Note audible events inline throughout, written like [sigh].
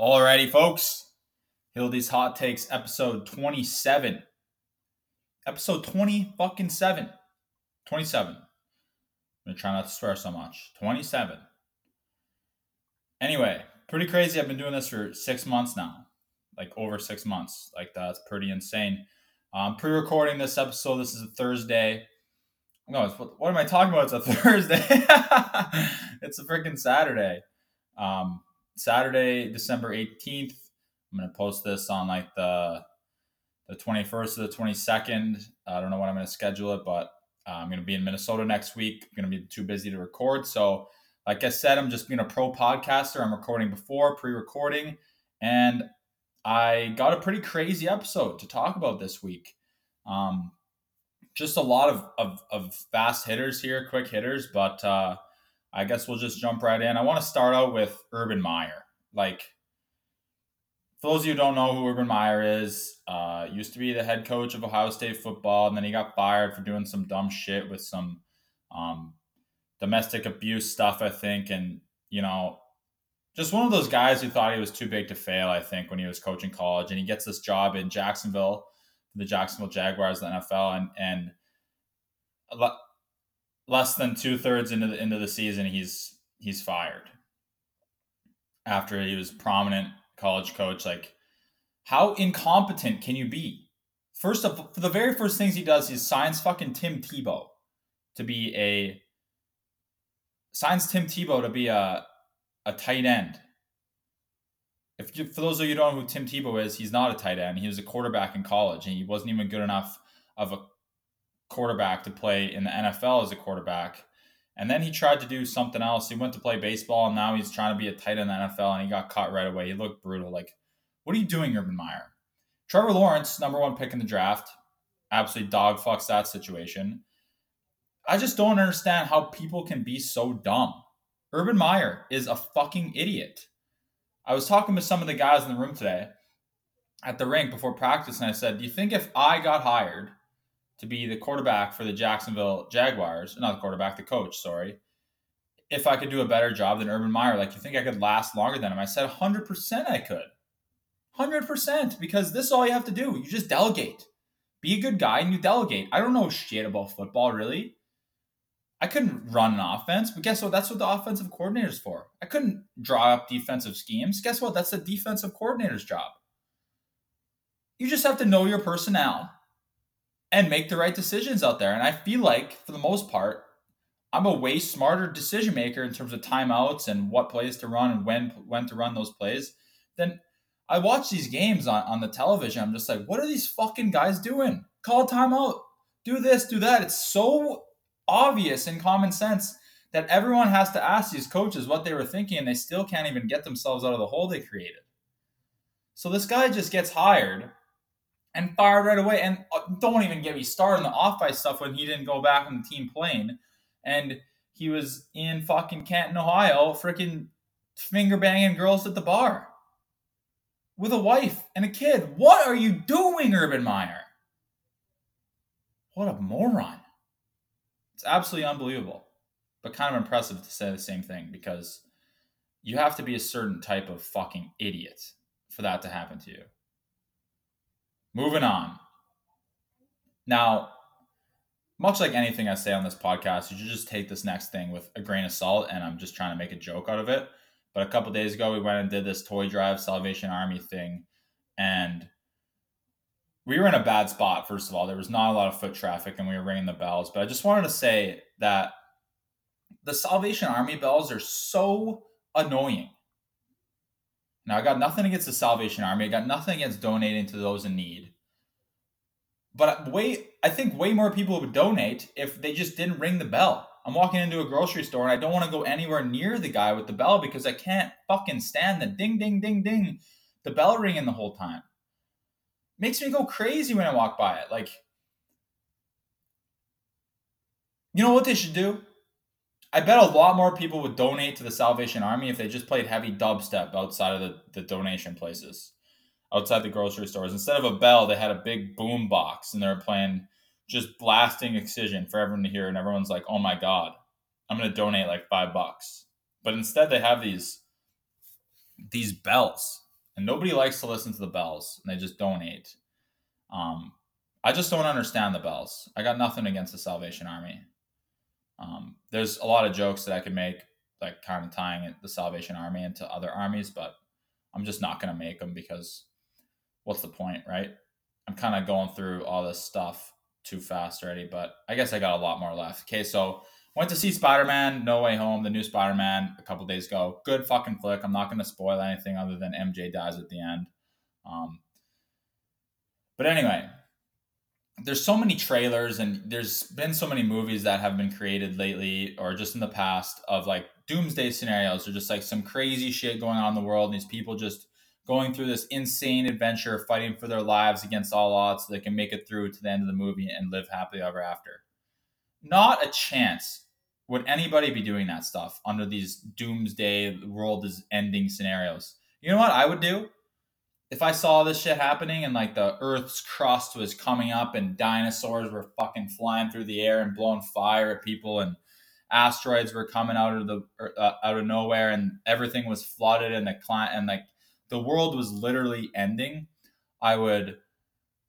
Alrighty, folks. Hildy's Hot Takes, episode 27. Episode 20 fucking 7. 27. I'm gonna try not to swear so much. 27. Anyway, pretty crazy. I've been doing this for six months now. Like over six months. Like that's pretty insane. I'm pre-recording this episode. This is a Thursday. No, what, what am I talking about? It's a [laughs] Thursday. it's a freaking Saturday. Um, Saturday, December 18th. I'm going to post this on like the the 21st or the 22nd. I don't know when I'm going to schedule it, but uh, I'm going to be in Minnesota next week. I'm going to be too busy to record. So, like I said, I'm just being a pro podcaster. I'm recording before, pre recording, and I got a pretty crazy episode to talk about this week. Um, just a lot of, of, of fast hitters here, quick hitters, but uh, I guess we'll just jump right in. I want to start out with Urban Meyer. Like, for those of you who don't know who Urban Meyer is, uh, used to be the head coach of Ohio State football, and then he got fired for doing some dumb shit with some um, domestic abuse stuff, I think. And, you know, just one of those guys who thought he was too big to fail, I think, when he was coaching college. And he gets this job in Jacksonville, the Jacksonville Jaguars, the NFL, and, and less than two thirds into the into the season, he's he's fired after he was prominent college coach. Like, how incompetent can you be? First of the very first things he does, he signs fucking Tim Tebow to be a signs Tim Tebow to be a a tight end. If you, for those of you who don't know who Tim Tebow is, he's not a tight end. He was a quarterback in college, and he wasn't even good enough of a quarterback to play in the NFL as a quarterback. And then he tried to do something else. He went to play baseball, and now he's trying to be a tight end in the NFL, and he got caught right away. He looked brutal. Like, what are you doing, Urban Meyer? Trevor Lawrence, number one pick in the draft, absolutely dog fucks that situation. I just don't understand how people can be so dumb. Urban Meyer is a fucking idiot. I was talking to some of the guys in the room today at the rink before practice, and I said, Do you think if I got hired to be the quarterback for the Jacksonville Jaguars, not the quarterback, the coach, sorry, if I could do a better job than Urban Meyer, like you think I could last longer than him? I said 100% I could. 100% because this is all you have to do. You just delegate. Be a good guy and you delegate. I don't know shit about football really. I couldn't run an offense, but guess what? That's what the offensive coordinator's for. I couldn't draw up defensive schemes. Guess what? That's the defensive coordinator's job. You just have to know your personnel and make the right decisions out there. And I feel like, for the most part, I'm a way smarter decision maker in terms of timeouts and what plays to run and when when to run those plays Then I watch these games on, on the television. I'm just like, what are these fucking guys doing? Call timeout. Do this, do that. It's so obvious and common sense that everyone has to ask these coaches what they were thinking and they still can't even get themselves out of the hole they created. So this guy just gets hired and fired right away. And uh, don't even get me started on the off ice stuff when he didn't go back on the team plane. And he was in fucking Canton, Ohio, freaking finger banging girls at the bar with a wife and a kid. What are you doing, Urban Meyer? What a moron. It's absolutely unbelievable, but kind of impressive to say the same thing because you have to be a certain type of fucking idiot for that to happen to you. Moving on. Now, much like anything I say on this podcast, you should just take this next thing with a grain of salt, and I'm just trying to make a joke out of it. But a couple days ago, we went and did this toy drive Salvation Army thing, and we were in a bad spot. First of all, there was not a lot of foot traffic, and we were ringing the bells. But I just wanted to say that the Salvation Army bells are so annoying. Now, I got nothing against the Salvation Army. I got nothing against donating to those in need. But way, I think way more people would donate if they just didn't ring the bell. I'm walking into a grocery store and I don't want to go anywhere near the guy with the bell because I can't fucking stand the ding, ding, ding, ding, the bell ringing the whole time. Makes me go crazy when I walk by it. Like, you know what they should do? I bet a lot more people would donate to the Salvation Army if they just played heavy dubstep outside of the, the donation places, outside the grocery stores. Instead of a bell, they had a big boom box and they were playing just blasting excision for everyone to hear. And everyone's like, oh my God, I'm going to donate like five bucks. But instead, they have these these bells. and nobody likes to listen to the bells, and they just donate. Um, I just don't understand the bells. I got nothing against the Salvation Army. Um, there's a lot of jokes that I could make, like kind of tying the Salvation Army into other armies, but I'm just not going to make them because what's the point, right? I'm kind of going through all this stuff too fast already, but I guess I got a lot more left. Okay, so went to see Spider Man No Way Home, the new Spider Man, a couple days ago. Good fucking flick. I'm not going to spoil anything other than MJ dies at the end. Um, but anyway, there's so many trailers and there's been so many movies that have been created lately or just in the past of like doomsday scenarios or just like some crazy shit going on in the world and these people just going through this insane adventure fighting for their lives against all odds so they can make it through to the end of the movie and live happily ever after. Not a chance would anybody be doing that stuff under these doomsday world is ending scenarios. You know what i would do if I saw this shit happening and like the Earth's crust was coming up and dinosaurs were fucking flying through the air and blowing fire at people and asteroids were coming out of the uh, out of nowhere and everything was flooded and the client and like the world was literally ending, I would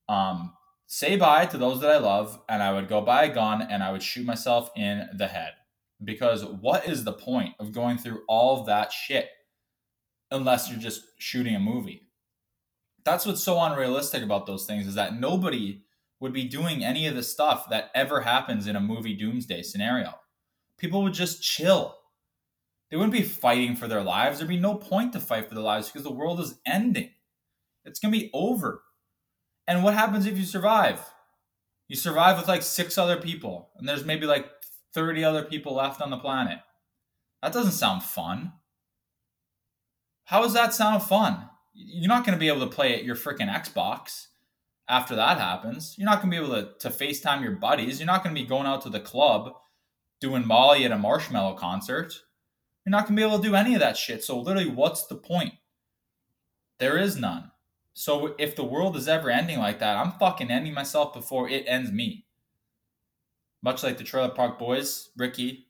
um say bye to those that I love and I would go buy a gun and I would shoot myself in the head. Because what is the point of going through all that shit unless you're just shooting a movie? That's what's so unrealistic about those things is that nobody would be doing any of the stuff that ever happens in a movie doomsday scenario. People would just chill. They wouldn't be fighting for their lives. There'd be no point to fight for their lives because the world is ending. It's going to be over. And what happens if you survive? You survive with like six other people, and there's maybe like 30 other people left on the planet. That doesn't sound fun. How does that sound fun? You're not going to be able to play at your freaking Xbox after that happens. You're not going to be able to, to FaceTime your buddies. You're not going to be going out to the club doing Molly at a Marshmello concert. You're not going to be able to do any of that shit. So, literally, what's the point? There is none. So, if the world is ever ending like that, I'm fucking ending myself before it ends me. Much like the Trailer Park Boys, Ricky,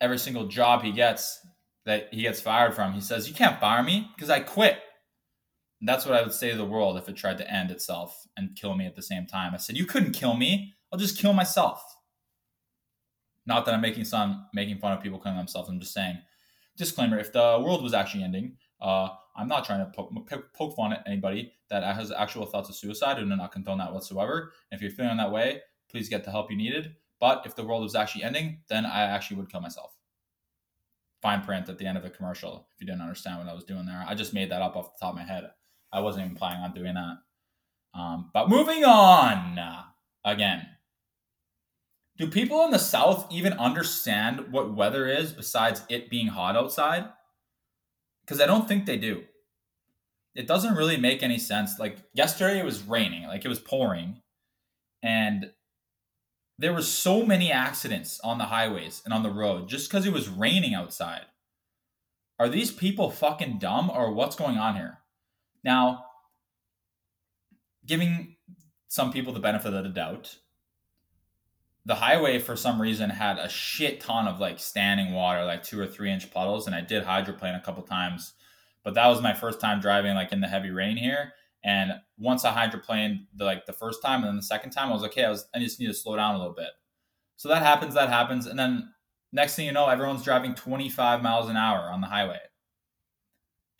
every single job he gets that he gets fired from, he says, You can't fire me because I quit. That's what I would say to the world if it tried to end itself and kill me at the same time. I said, You couldn't kill me. I'll just kill myself. Not that I'm making some making fun of people killing themselves. I'm just saying, disclaimer: if the world was actually ending, uh, I'm not trying to poke, poke fun at anybody that has actual thoughts of suicide and do not condone that whatsoever. And if you're feeling that way, please get the help you needed. But if the world was actually ending, then I actually would kill myself. Fine print at the end of a commercial. If you didn't understand what I was doing there, I just made that up off the top of my head. I wasn't even planning on doing that. Um, but moving on again. Do people in the South even understand what weather is besides it being hot outside? Because I don't think they do. It doesn't really make any sense. Like yesterday, it was raining, like it was pouring, and there were so many accidents on the highways and on the road just because it was raining outside. Are these people fucking dumb or what's going on here? Now, giving some people the benefit of the doubt, the highway for some reason had a shit ton of like standing water, like two or three inch puddles, and I did hydroplane a couple times, but that was my first time driving like in the heavy rain here. And once I hydroplaned the like the first time and then the second time, I was like, okay, I was I just need to slow down a little bit. So that happens, that happens, and then next thing you know, everyone's driving 25 miles an hour on the highway.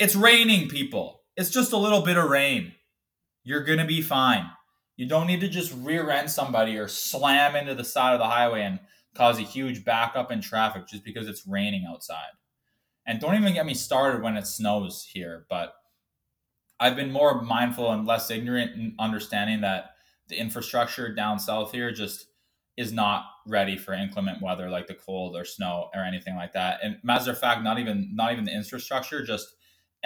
It's raining, people. It's just a little bit of rain. You're going to be fine. You don't need to just rear end somebody or slam into the side of the highway and cause a huge backup in traffic just because it's raining outside. And don't even get me started when it snows here, but I've been more mindful and less ignorant in understanding that the infrastructure down south here just is not ready for inclement weather like the cold or snow or anything like that. And matter of fact, not even not even the infrastructure, just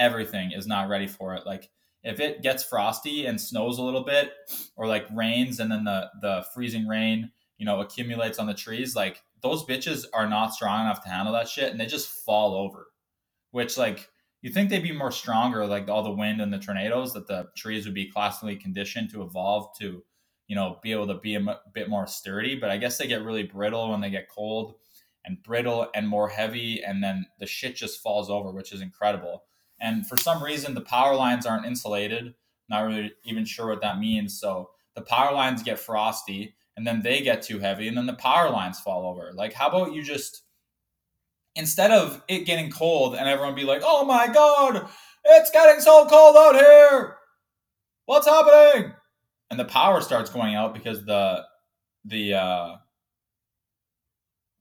everything is not ready for it. Like if it gets frosty and snows a little bit or like rains and then the the freezing rain, you know, accumulates on the trees, like those bitches are not strong enough to handle that shit and they just fall over. Which like you think they'd be more stronger like all the wind and the tornadoes that the trees would be classically conditioned to evolve to you know be able to be a bit more sturdy but i guess they get really brittle when they get cold and brittle and more heavy and then the shit just falls over which is incredible And for some reason, the power lines aren't insulated. Not really even sure what that means. So the power lines get frosty and then they get too heavy and then the power lines fall over. Like, how about you just, instead of it getting cold and everyone be like, oh my God, it's getting so cold out here. What's happening? And the power starts going out because the, the, uh,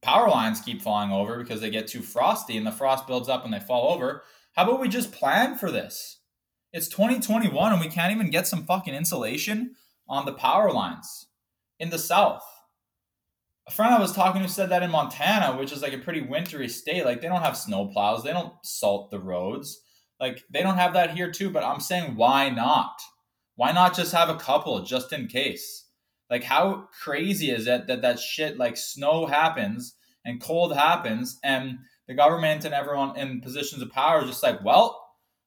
power lines keep falling over because they get too frosty and the frost builds up and they fall over. How about we just plan for this? It's 2021 and we can't even get some fucking insulation on the power lines in the south. A friend I was talking to said that in Montana, which is like a pretty wintry state, like they don't have snow plows, they don't salt the roads. Like they don't have that here too, but I'm saying why not? Why not just have a couple just in case? Like, how crazy is it that that shit like snow happens and cold happens, and the government and everyone in positions of power is just like, well,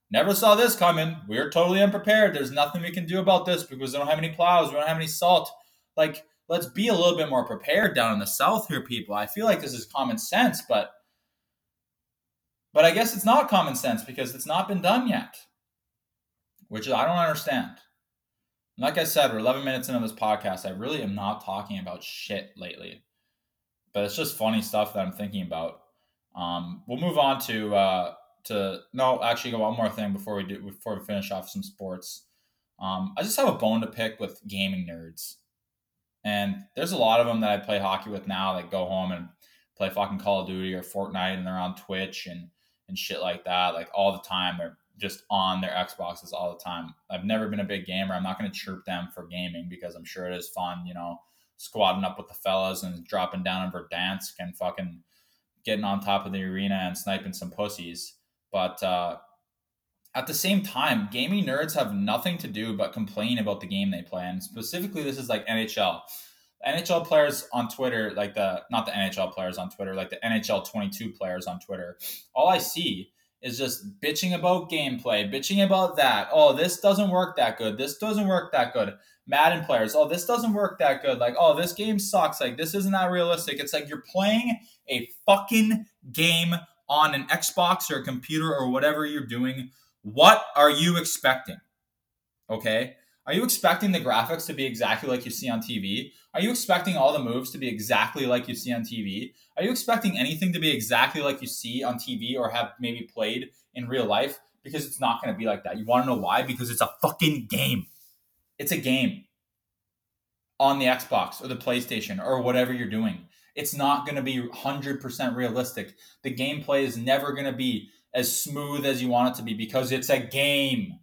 never saw this coming. We're totally unprepared. There's nothing we can do about this because we don't have any plows. We don't have any salt. Like, let's be a little bit more prepared down in the south here, people. I feel like this is common sense, but but I guess it's not common sense because it's not been done yet, which I don't understand. Like I said, we're 11 minutes into this podcast. I really am not talking about shit lately, but it's just funny stuff that I'm thinking about. Um, we'll move on to uh, to no, actually, go one more thing before we do before we finish off some sports. Um, I just have a bone to pick with gaming nerds, and there's a lot of them that I play hockey with now that go home and play fucking Call of Duty or Fortnite, and they're on Twitch and and shit like that, like all the time. They're just on their Xboxes all the time. I've never been a big gamer. I'm not going to chirp them for gaming because I'm sure it is fun, you know, squatting up with the fellas and dropping down in Verdansk and fucking getting on top of the arena and sniping some pussies. But uh, at the same time, gaming nerds have nothing to do but complain about the game they play. And specifically, this is like NHL. NHL players on Twitter, like the not the NHL players on Twitter, like the NHL 22 players on Twitter, all I see is just bitching about gameplay, bitching about that. Oh, this doesn't work that good. This doesn't work that good. Madden players, oh, this doesn't work that good. Like, oh, this game sucks. Like, this isn't that realistic. It's like you're playing a fucking game on an Xbox or a computer or whatever you're doing. What are you expecting? Okay. Are you expecting the graphics to be exactly like you see on TV? Are you expecting all the moves to be exactly like you see on TV? Are you expecting anything to be exactly like you see on TV or have maybe played in real life? Because it's not going to be like that. You want to know why? Because it's a fucking game. It's a game on the Xbox or the PlayStation or whatever you're doing. It's not going to be 100% realistic. The gameplay is never going to be as smooth as you want it to be because it's a game.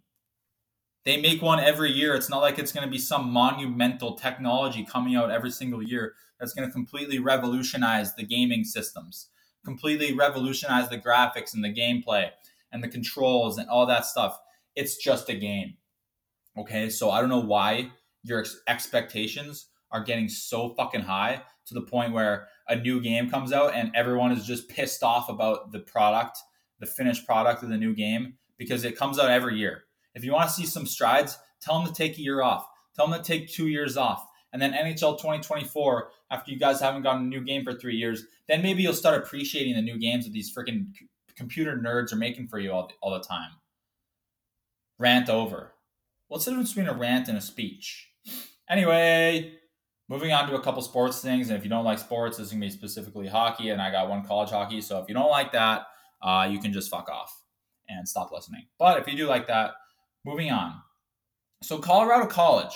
They make one every year. It's not like it's going to be some monumental technology coming out every single year that's going to completely revolutionize the gaming systems, completely revolutionize the graphics and the gameplay and the controls and all that stuff. It's just a game. Okay, so I don't know why your ex- expectations are getting so fucking high to the point where a new game comes out and everyone is just pissed off about the product, the finished product of the new game because it comes out every year if you want to see some strides, tell them to take a year off. Tell them to take two years off. And then NHL 2024, after you guys haven't gotten a new game for three years, then maybe you'll start appreciating the new games that these freaking computer nerds are making for you all the, all the time. Rant over. What's the difference between a rant and a speech? Anyway, moving on to a couple sports things. And if you don't like sports, this is going to be specifically hockey. And I got one college hockey. So if you don't like that, uh, you can just fuck off and stop listening. But if you do like that, Moving on. So, Colorado College,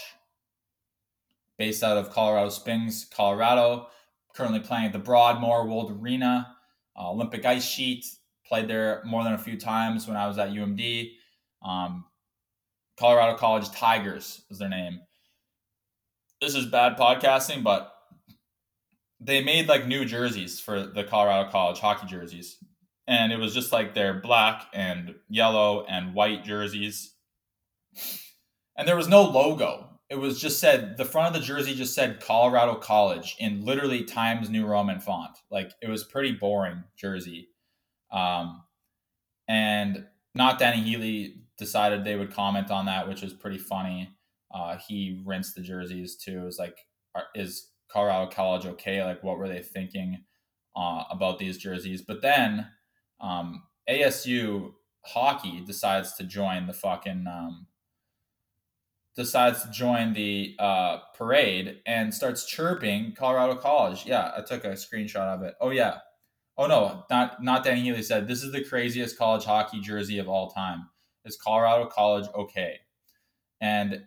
based out of Colorado Springs, Colorado, currently playing at the Broadmoor World Arena, uh, Olympic ice sheet. Played there more than a few times when I was at UMD. Um, Colorado College Tigers is their name. This is bad podcasting, but they made like new jerseys for the Colorado College hockey jerseys. And it was just like their black and yellow and white jerseys and there was no logo. It was just said the front of the jersey just said Colorado College in literally Times New Roman font. Like it was pretty boring jersey. Um, and not Danny Healy decided they would comment on that, which was pretty funny. Uh, he rinsed the jerseys too. It was like, are, is Colorado College okay? Like, what were they thinking uh, about these jerseys? But then um, ASU hockey decides to join the fucking um, decides to join the uh, parade and starts chirping Colorado College. Yeah, I took a screenshot of it. Oh yeah. Oh no, not not Danny Healy said this is the craziest college hockey jersey of all time. Is Colorado College okay? And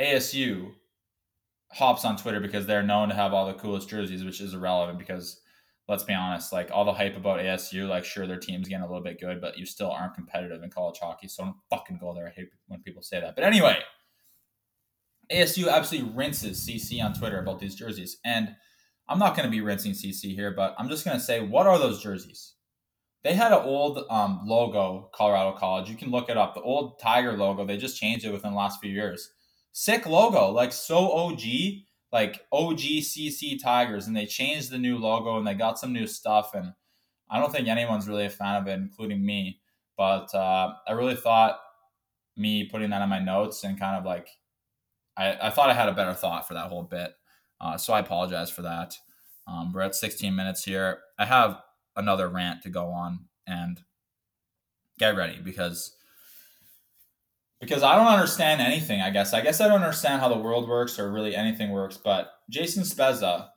ASU hops on Twitter because they're known to have all the coolest jerseys, which is irrelevant because let's be honest, like all the hype about ASU, like sure their team's getting a little bit good, but you still aren't competitive in college hockey. So don't fucking go there. I hate when people say that. But anyway, ASU absolutely rinses CC on Twitter about these jerseys. And I'm not going to be rinsing CC here, but I'm just going to say, what are those jerseys? They had an old um, logo, Colorado College. You can look it up. The old Tiger logo, they just changed it within the last few years. Sick logo, like so OG, like OGCC Tigers. And they changed the new logo and they got some new stuff. And I don't think anyone's really a fan of it, including me. But uh, I really thought me putting that on my notes and kind of like I, I thought I had a better thought for that whole bit. Uh, so I apologize for that. Um, we're at 16 minutes here. I have another rant to go on and get ready because because I don't understand anything, I guess. I guess I don't understand how the world works or really anything works, but Jason Spezza,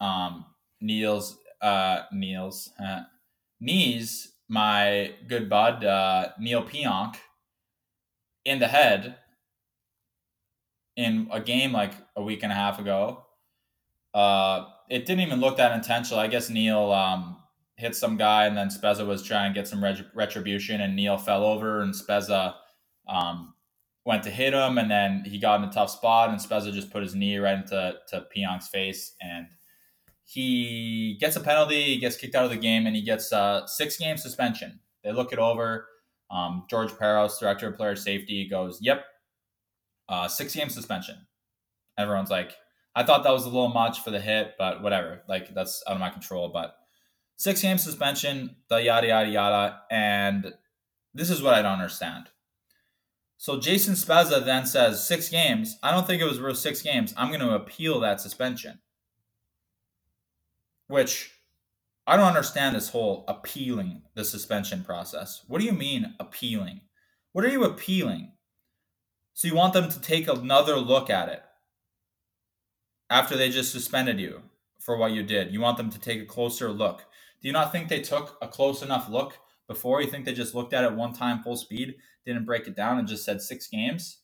um, Niels, uh, Niels, uh, knees my good bud, uh, Neal Pionk in the head in a game like a week and a half ago. Uh, it didn't even look that intentional. I guess Neil um, hit some guy, and then Spezza was trying to get some ret- retribution, and Neil fell over, and Spezza um, went to hit him, and then he got in a tough spot, and Spezza just put his knee right into to Pionk's face, and he gets a penalty, he gets kicked out of the game, and he gets a six game suspension. They look it over. Um, George Parros, director of player safety, goes, "Yep, uh, six game suspension. Everyone's like, I thought that was a little much for the hit, but whatever. Like that's out of my control. But six game suspension, the yada yada yada, and this is what I don't understand. So Jason Spezza then says six games. I don't think it was worth six games. I'm going to appeal that suspension. Which I don't understand this whole appealing the suspension process. What do you mean appealing? What are you appealing? So you want them to take another look at it after they just suspended you for what you did. You want them to take a closer look. Do you not think they took a close enough look before? You think they just looked at it one time full speed, didn't break it down, and just said six games?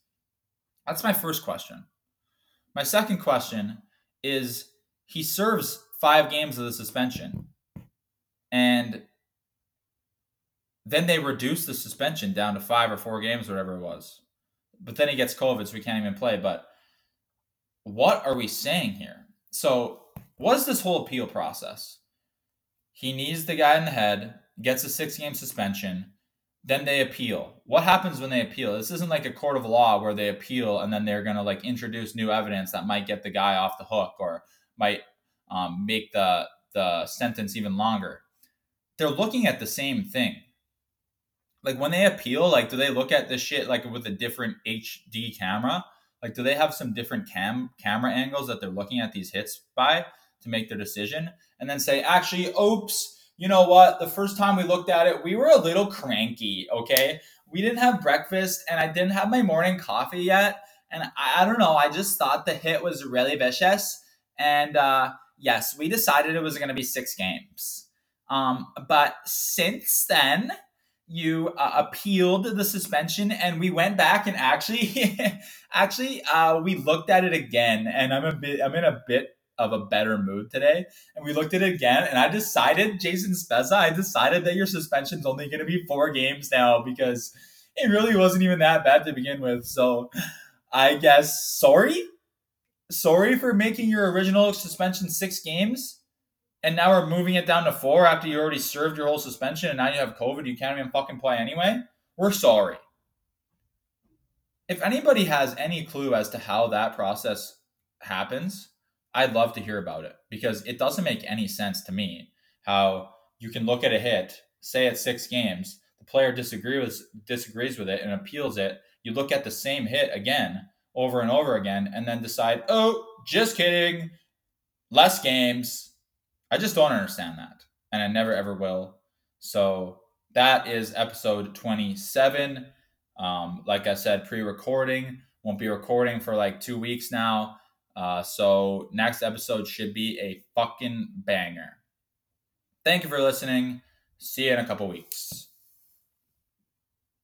That's my first question. My second question is he serves five games of the suspension. And then they reduce the suspension down to five or four games, whatever it was but then he gets COVID, so we can't even play. But what are we saying here? So, what is this whole appeal process? He knees the guy in the head, gets a six game suspension, then they appeal. What happens when they appeal? This isn't like a court of law where they appeal and then they're going to like introduce new evidence that might get the guy off the hook or might um, make the the sentence even longer. They're looking at the same thing like when they appeal, like do they look at this shit like with a different HD camera? Like do they have some different cam camera angles that they're looking at these hits by to make their decision? And then say, actually, oops, you know what? The first time we looked at it, we were a little cranky, okay? We didn't have breakfast and I didn't have my morning coffee yet. And I, I don't know, I just thought the hit was really vicious. And uh, yes, we decided it was going to be six games. Um, but since then, you uh, appealed the suspension and we went back and actually [laughs] actually uh, we looked at it again and i'm a bit i'm in a bit of a better mood today and we looked at it again and i decided jason spezza i decided that your suspension's only going to be four games now because it really wasn't even that bad to begin with so i guess sorry sorry for making your original suspension six games and now we're moving it down to four after you already served your whole suspension and now you have COVID, you can't even fucking play anyway. We're sorry. If anybody has any clue as to how that process happens, I'd love to hear about it because it doesn't make any sense to me how you can look at a hit, say it's six games, the player disagrees disagrees with it and appeals it. You look at the same hit again over and over again and then decide, oh, just kidding, less games, I just don't understand that. And I never ever will. So that is episode 27. Um, like I said, pre recording. Won't be recording for like two weeks now. Uh, so next episode should be a fucking banger. Thank you for listening. See you in a couple weeks.